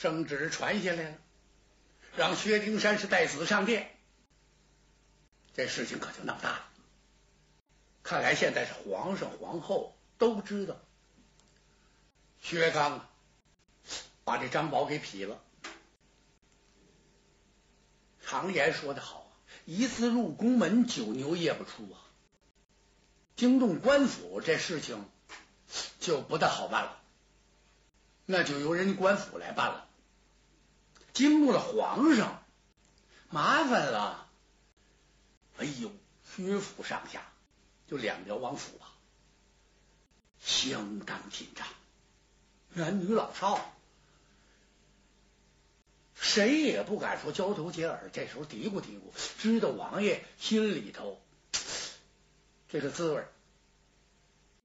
圣旨传下来了，让薛丁山是带子上殿，这事情可就闹大了。看来现在是皇上、皇后都知道，薛刚啊把这张宝给劈了。常言说的好啊，一次入宫门，九牛也不出啊。惊动官府，这事情就不大好办了。那就由人家官府来办了。惊动了皇上，麻烦了。哎呦，薛府上下就两辽王府啊，相当紧张，男女老少。谁也不敢说交头接耳，这时候嘀咕嘀咕，知道王爷心里头这个滋味。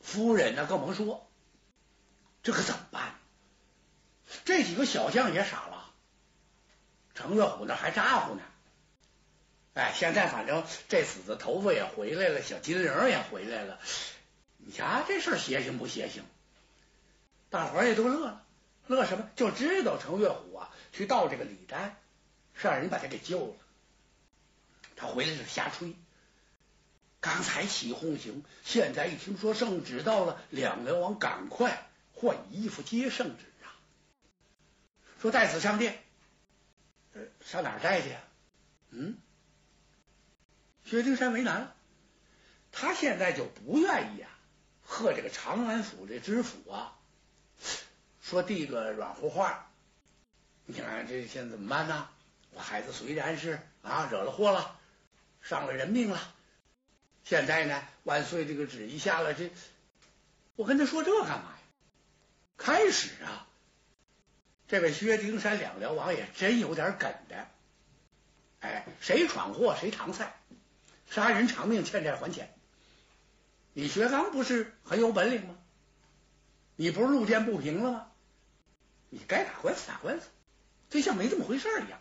夫人呢，更甭说，这可怎么办？这几个小将也傻了，程月虎那还咋呼呢？哎，现在反正这死的头发也回来了，小金铃也回来了。你瞧这事邪性不邪性？大伙儿也都乐了，乐什么？就知道程月虎啊。去盗这个礼单，是让人把他给救了。他回来是瞎吹。刚才起哄行，现在一听说圣旨到了，两辽王赶快换衣服接圣旨啊！说带子上殿，上哪儿带去呀？嗯，薛丁山为难了，他现在就不愿意啊，和这个长安府的知府啊，说递个软乎话。你看这现在怎么办呢？我孩子虽然是啊惹了祸了，伤了人命了，现在呢万岁这个旨意下了，这我跟他说这干嘛呀？开始啊，这位薛丁山两辽王也真有点梗的，哎，谁闯祸谁搪塞，杀人偿命，欠债还钱。你薛刚不是很有本领吗？你不是路见不平了吗？你该打官司打官司。就像没这么回事一样。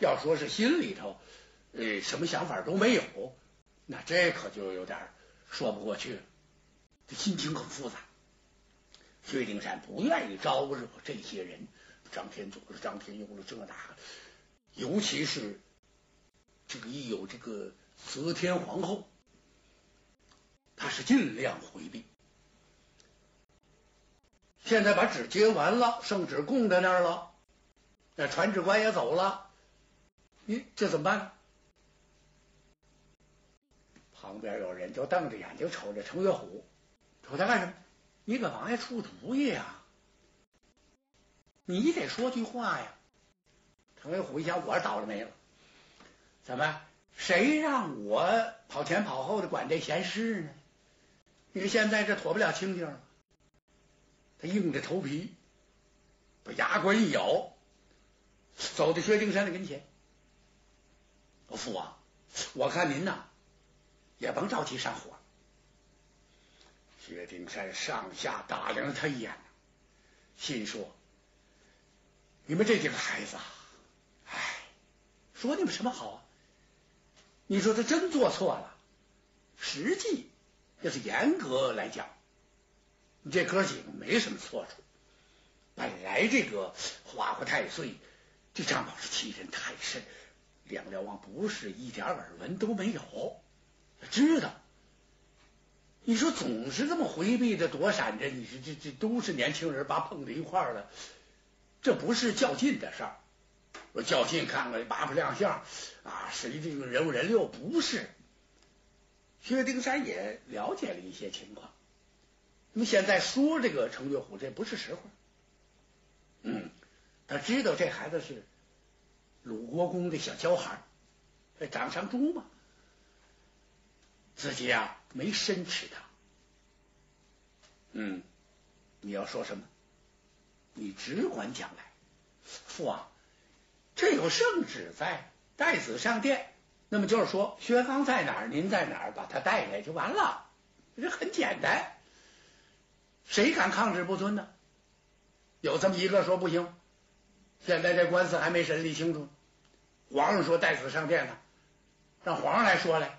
要说是心里头呃什么想法都没有，那这可就有点说不过去了。这心情很复杂。薛丁山不愿意招惹这些人，张天佐、张天佑了，这那，尤其是这个一有这个则天皇后，他是尽量回避。现在把纸接完了，圣旨供在那儿了。那传旨官也走了，你这怎么办？旁边有人就瞪着眼睛瞅着程月虎，瞅他干什么？你给王爷出主意呀？你得说句话呀！程月虎一想，我倒了霉了，怎么？谁让我跑前跑后的管这闲事呢？你看现在这妥不了清净了。他硬着头皮，把牙关一咬。走到薛丁山的跟前，老父王，我看您呐，也甭着急上火。薛丁山上下打量了他一眼，心说：你们这几个孩子，啊哎，说你们什么好啊？你说他真做错了，实际要是严格来讲，你这哥几个没什么错处。本来这个花花太岁。这张宝是欺人太甚，梁辽王不是一点耳闻都没有，知道。你说总是这么回避着躲闪着，你说这这都是年轻人，把碰在一块儿了，这不是较劲的事儿。我较劲看看八不亮相啊，谁这个人五人六不是？薛丁山也了解了一些情况，那么现在说这个程月虎这不是实话，嗯。他知道这孩子是鲁国公的小娇孩，长上猪嘛，自己啊没深斥他。嗯，你要说什么？你只管讲来。父王，这有圣旨在，带子上殿，那么就是说，薛刚在哪儿，您在哪儿，把他带来就完了，这很简单。谁敢抗旨不遵呢？有这么一个说不行。现在这官司还没审理清楚，皇上说带子上殿呢，让皇上来说来，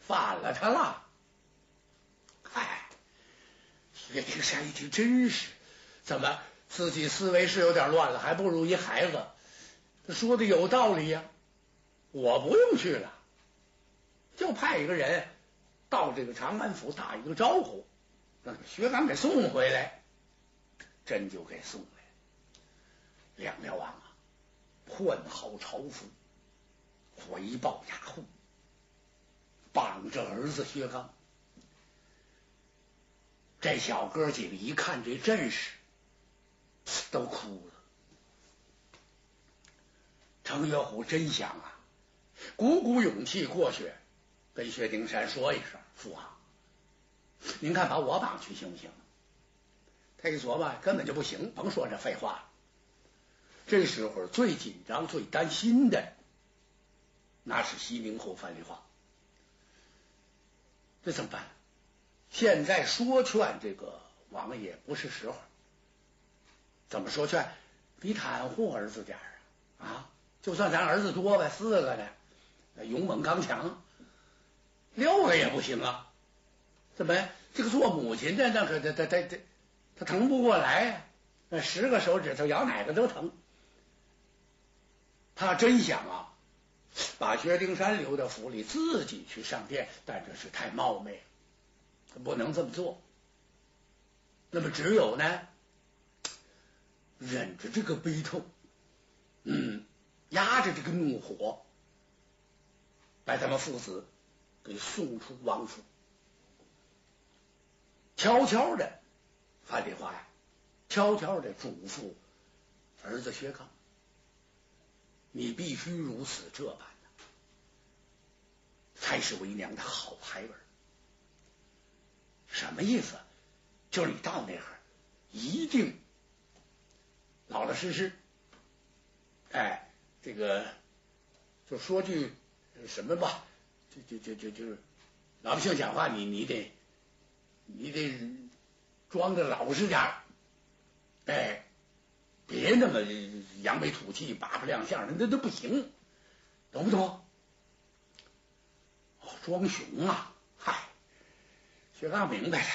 反了他了。嗨，薛丁山一听真是，怎么自己思维是有点乱了，还不如一孩子。说的有道理呀，我不用去了，就派一个人到这个长安府打一个招呼，让薛刚给送回来，真就给送来。两辽王啊，换好朝服，回报衙户，绑着儿子薛刚。这小哥几个一看这阵势，都哭了。程月虎真想啊，鼓鼓勇气过去跟薛丁山说一声：“父王，您看把我绑去行不行？”他一琢磨，根本就不行，甭说这废话。这时候最紧张、最担心的，那是西宁侯范丽华。这怎么办？现在说劝这个王爷不是时候。怎么说劝？比袒护儿子点啊啊！就算咱儿子多呗，四个呢，勇猛刚强，六个也不行啊！怎么这个做母亲的，那可他他他他他疼不过来呀，那十个手指头咬哪个都疼。他真想啊，把薛丁山留到府里，自己去上殿，但这是太冒昧了，不能这么做。那么只有呢，忍着这个悲痛，嗯。压着这个怒火，把他们父子给送出王府，悄悄的，范丽华呀，悄悄的嘱咐儿子薛刚：“你必须如此这般的，才是为娘的好孩儿。什么意思？就是你到那会儿一定老老实实，哎。”这个就说句什么吧，就就就就就是老百姓讲话，你你得你得装的老实点哎，别那么扬眉吐气、巴不亮相，那那不行，懂不懂？装熊啊！嗨，薛刚明白了，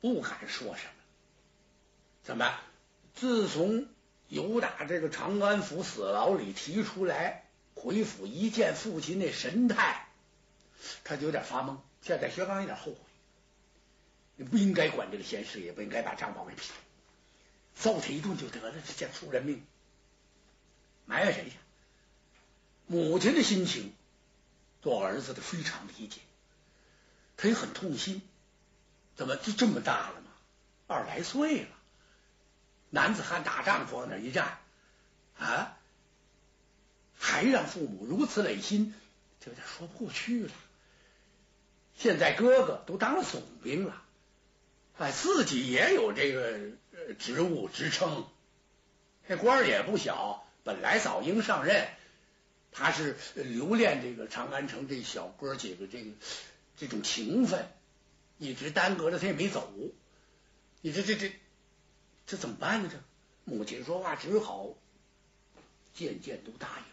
不敢说什么。怎么？自从。由打这个长安府死牢里提出来回府一见父亲那神态，他就有点发懵。现在薛刚有点后悔，你不应该管这个闲事，也不应该把张宝给批，揍他一顿就得了，这叫出人命。埋怨谁去？母亲的心情，做儿子的非常理解，他也很痛心。怎么就这么大了吗？二十来岁了。男子汉大丈夫往那一站啊，还让父母如此累心，这有点说不过去了。现在哥哥都当了总兵了，哎，自己也有这个职务职称，这官也不小。本来早应上任，他是留恋这个长安城这小哥几个这个这种情分，一直耽搁着他也没走。你这这这。这怎么办呢？这母亲说话只好渐渐都答应。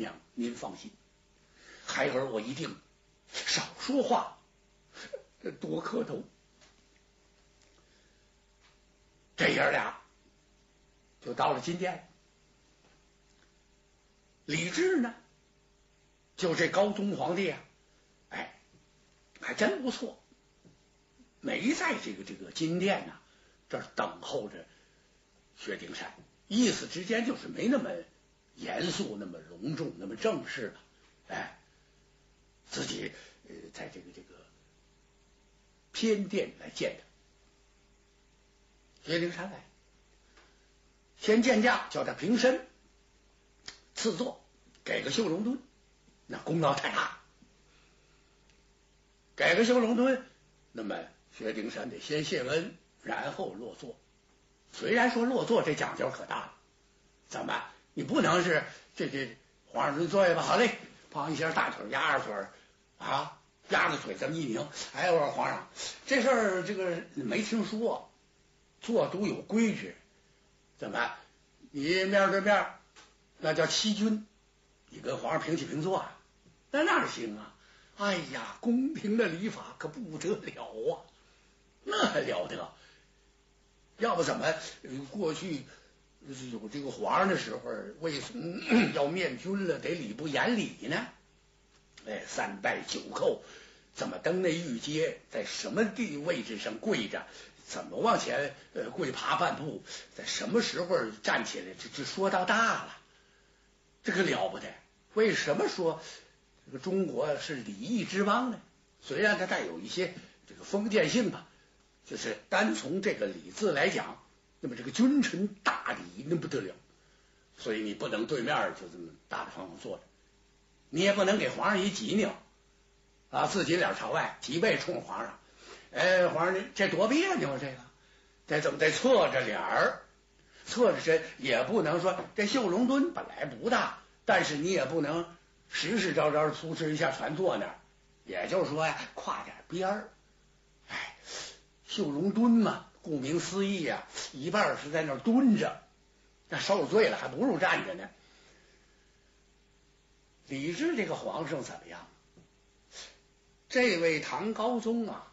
娘，您放心，孩儿我一定少说话，多磕头。这爷俩就到了金殿。李治呢，就这高宗皇帝啊，哎，还真不错，没在这个这个金殿呢。这等候着薛丁山，意思之间就是没那么严肃、那么隆重、那么正式了。哎，自己呃，在这个这个偏殿来见他。薛丁山来，先见驾，叫他平身，赐座，给个绣龙墩，那功劳太大。给个绣龙墩，那么薛丁山得先谢恩。然后落座，虽然说落座这讲究可大了，怎么你不能是这这皇上您坐下吧？好嘞，旁一下大腿压着腿啊，压着腿这么一拧。哎，我说皇上，这事儿这个没听说，坐都有规矩，怎么你面对面那叫欺君，你跟皇上平起平坐啊，那哪行啊？哎呀，宫廷的礼法可不得了啊，那还了得！要不怎么过去有这个皇上的时候，为什么 要面君了，得礼不言礼呢？哎，三拜九叩，怎么登那御阶，在什么地位置上跪着，怎么往前呃跪爬半步，在什么时候站起来，这这说到大了，这可了不得。为什么说这个中国是礼义之邦呢？虽然它带有一些这个封建性吧，就是单从这个礼字来讲，那么这个君臣大礼那不得了，所以你不能对面就这么大大方方坐着。你也不能给皇上一挤扭啊，自己脸朝外，脊背冲皇上。哎，皇上，这多别扭啊！这个得怎么得侧着脸儿，侧着身，也不能说这绣龙墩本来不大，但是你也不能实实招招粗哧一下全坐那儿。也就是说呀，跨点边儿。哎，绣龙墩嘛，顾名思义呀，一半是在那蹲着，那受罪了，还不如站着呢。李治这个皇上怎么样？这位唐高宗啊，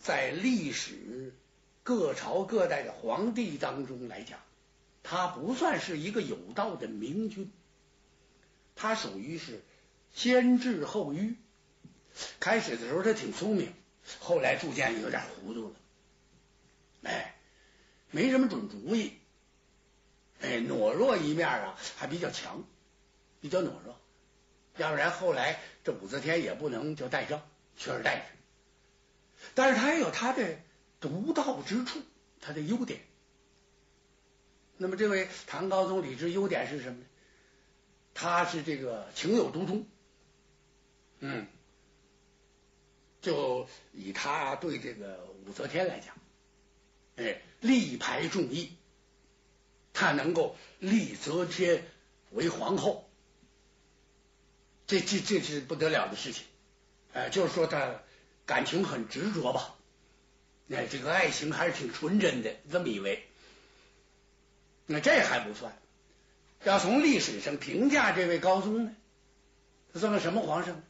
在历史各朝各代的皇帝当中来讲，他不算是一个有道的明君，他属于是先治后愚。开始的时候他挺聪明，后来逐渐有点糊涂了，没什么准主意，哎，懦弱一面啊还比较强，比较懦弱。要不然后来这武则天也不能叫代政，取而代之。但是他也有他的独到之处，他的优点。那么这位唐高宗李治优点是什么呢？他是这个情有独钟，嗯，就以他对这个武则天来讲，哎，力排众议，他能够立则天为皇后。这这这是不得了的事情，哎，就是说他感情很执着吧，哎，这个爱情还是挺纯真的，这么以为。那这还不算，要从历史上评价这位高宗呢，他算个什么皇上？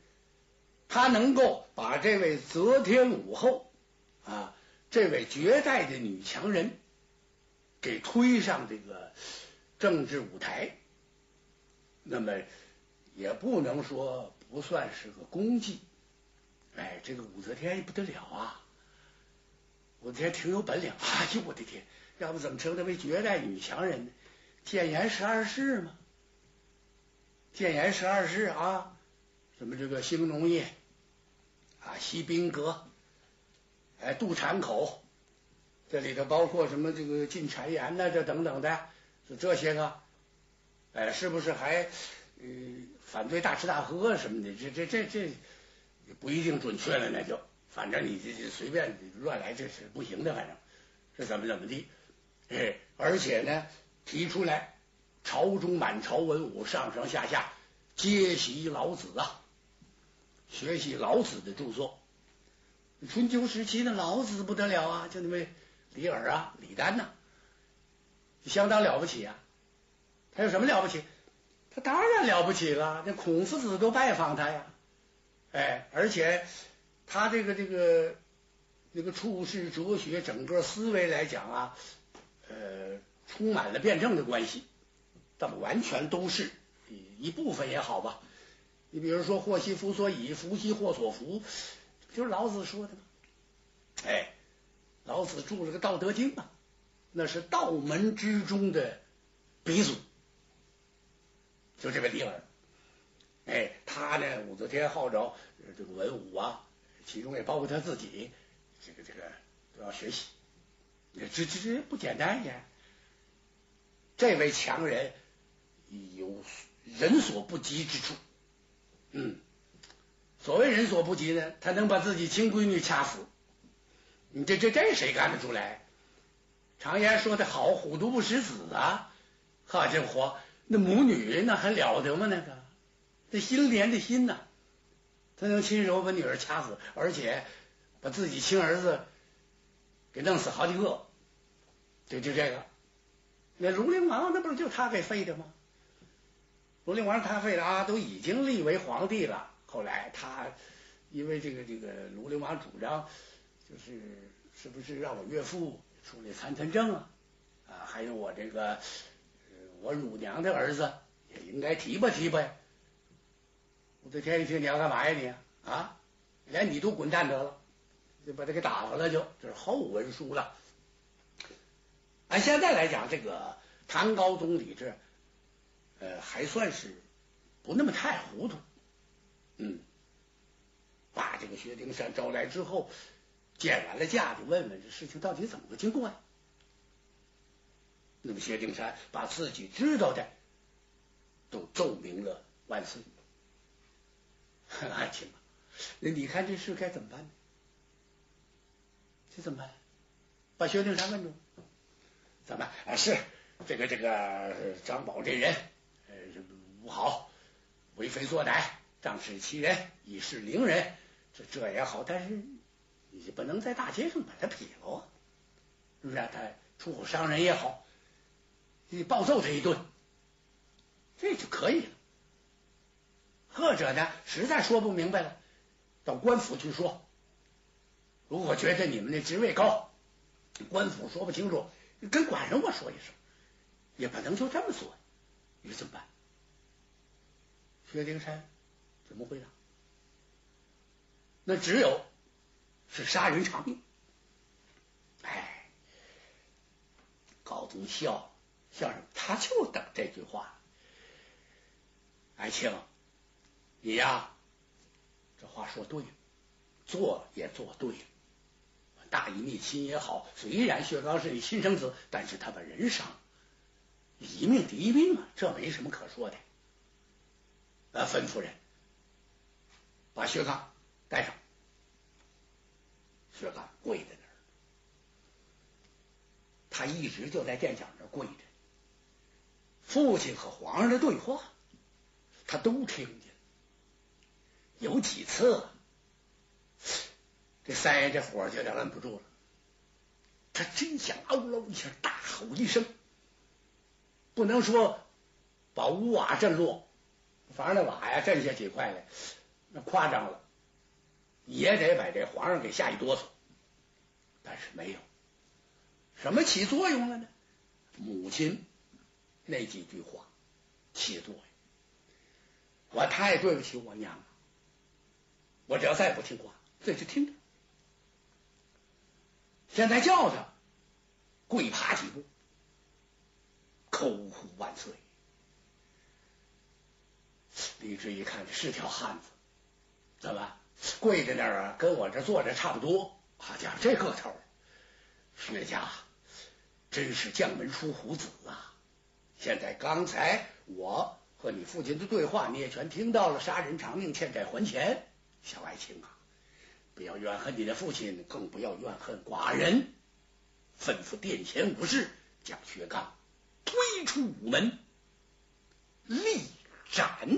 他能够把这位则天武后啊，这位绝代的女强人给推上这个政治舞台，那么。也不能说不算是个功绩，哎，这个武则天不得了啊！武则天挺有本领，哎呦我的天，要不怎么称她为绝代女强人呢？建言十二世嘛，建言十二世啊，什么这个兴农业啊，西宾阁，哎，渡产口，这里头包括什么这个进谗言呐，这等等的，就这些个，哎，是不是还？呃，反对大吃大喝什么的，这这这这不一定准确了，那就反正你这随便乱来，这是不行的，反正这怎么怎么地。哎，而且呢，提出来朝中满朝文武上上下下皆习老子啊，学习老子的著作。春秋时期的老子不得了啊，就那位李耳啊、李丹呐，相当了不起啊。他有什么了不起？他当然了不起了，那孔夫子都拜访他呀，哎，而且他这个这个那个处世哲学，整个思维来讲啊，呃，充满了辩证的关系，但完全都是一部分也好吧。你比如说“祸兮福所倚，福兮祸所伏”，就是老子说的嘛。哎，老子著了个《道德经》啊，那是道门之中的鼻祖。就这个地方，哎，他呢，武则天号召这个文武啊，其中也包括他自己，这个这个都要学习，这这这不简单呀！这位强人有人所不及之处，嗯，所谓人所不及呢，他能把自己亲闺女掐死，你这这这谁干得出来？常言说的好，虎毒不食子啊！好家伙！那母女那还了得吗？那个，这心连的心呐，他能亲手把女儿掐死，而且把自己亲儿子给弄死好几个，就就这个。那庐陵王那不是就他给废的吗？庐陵王他废的啊，都已经立为皇帝了。后来他因为这个这个卢陵王主张，就是是不是让我岳父处理参参政啊，啊，还有我这个我乳娘的儿子也应该提拔提拔呀。武则天一听你要干嘛呀你啊，连你都滚蛋得了，就把他给打发了，就这是后文书了。按现在来讲，这个唐高宗李治，呃，还算是不那么太糊涂，嗯，把这个薛丁山招来之后。见完了架，就问问这事情到底怎么个经过呀？那么薛丁山把自己知道的都奏明了万岁。爱卿，那你看这事该怎么办呢？这怎么办？把薛丁山问住，怎么？啊，是这个这个张宝这人呃不好，为非作歹，仗势欺人，以势凌人，这这也好，但是。你不能在大街上把他劈了啊！是不是？他出口伤人也好，你暴揍他一顿，这就可以了。或者呢，实在说不明白了，到官府去说。如果觉得你们的职位高，官府说不清楚，跟管人我说一声，也不能就这么说。你说怎么办？薛丁山怎么回答？那只有。是杀人偿命，哎，高宗笑笑什么？他就等这句话。爱卿，你呀，这话说对了，做也做对了。大义灭亲也好，虽然薛刚是你亲生子，但是他把人伤，以命抵命啊，这没什么可说的。呃，吩咐人把薛刚带上。薛刚跪在那儿，他一直就在殿角那跪着。父亲和皇上的对话，他都听见。有几次，这三爷这火就有点摁不住了，他真想嗷喽一下大吼一声，不能说把屋瓦震落，反正那瓦呀震下几块来，那夸张了。也得把这皇上给吓一哆嗦，但是没有什么起作用了呢？母亲那几句话起作用，我太对不起我娘了。我只要再不听话，这就听着。现在叫他跪爬几步，口呼万岁。李治一看，是条汉子，怎么？跪在那儿啊，跟我这坐着差不多。好家伙，这个头，薛家真是将门出虎子啊！现在刚才我和你父亲的对话，你也全听到了。杀人偿命，欠债还钱。小爱卿啊，不要怨恨你的父亲，更不要怨恨寡人。吩咐殿前武士将薛刚推出午门，立斩。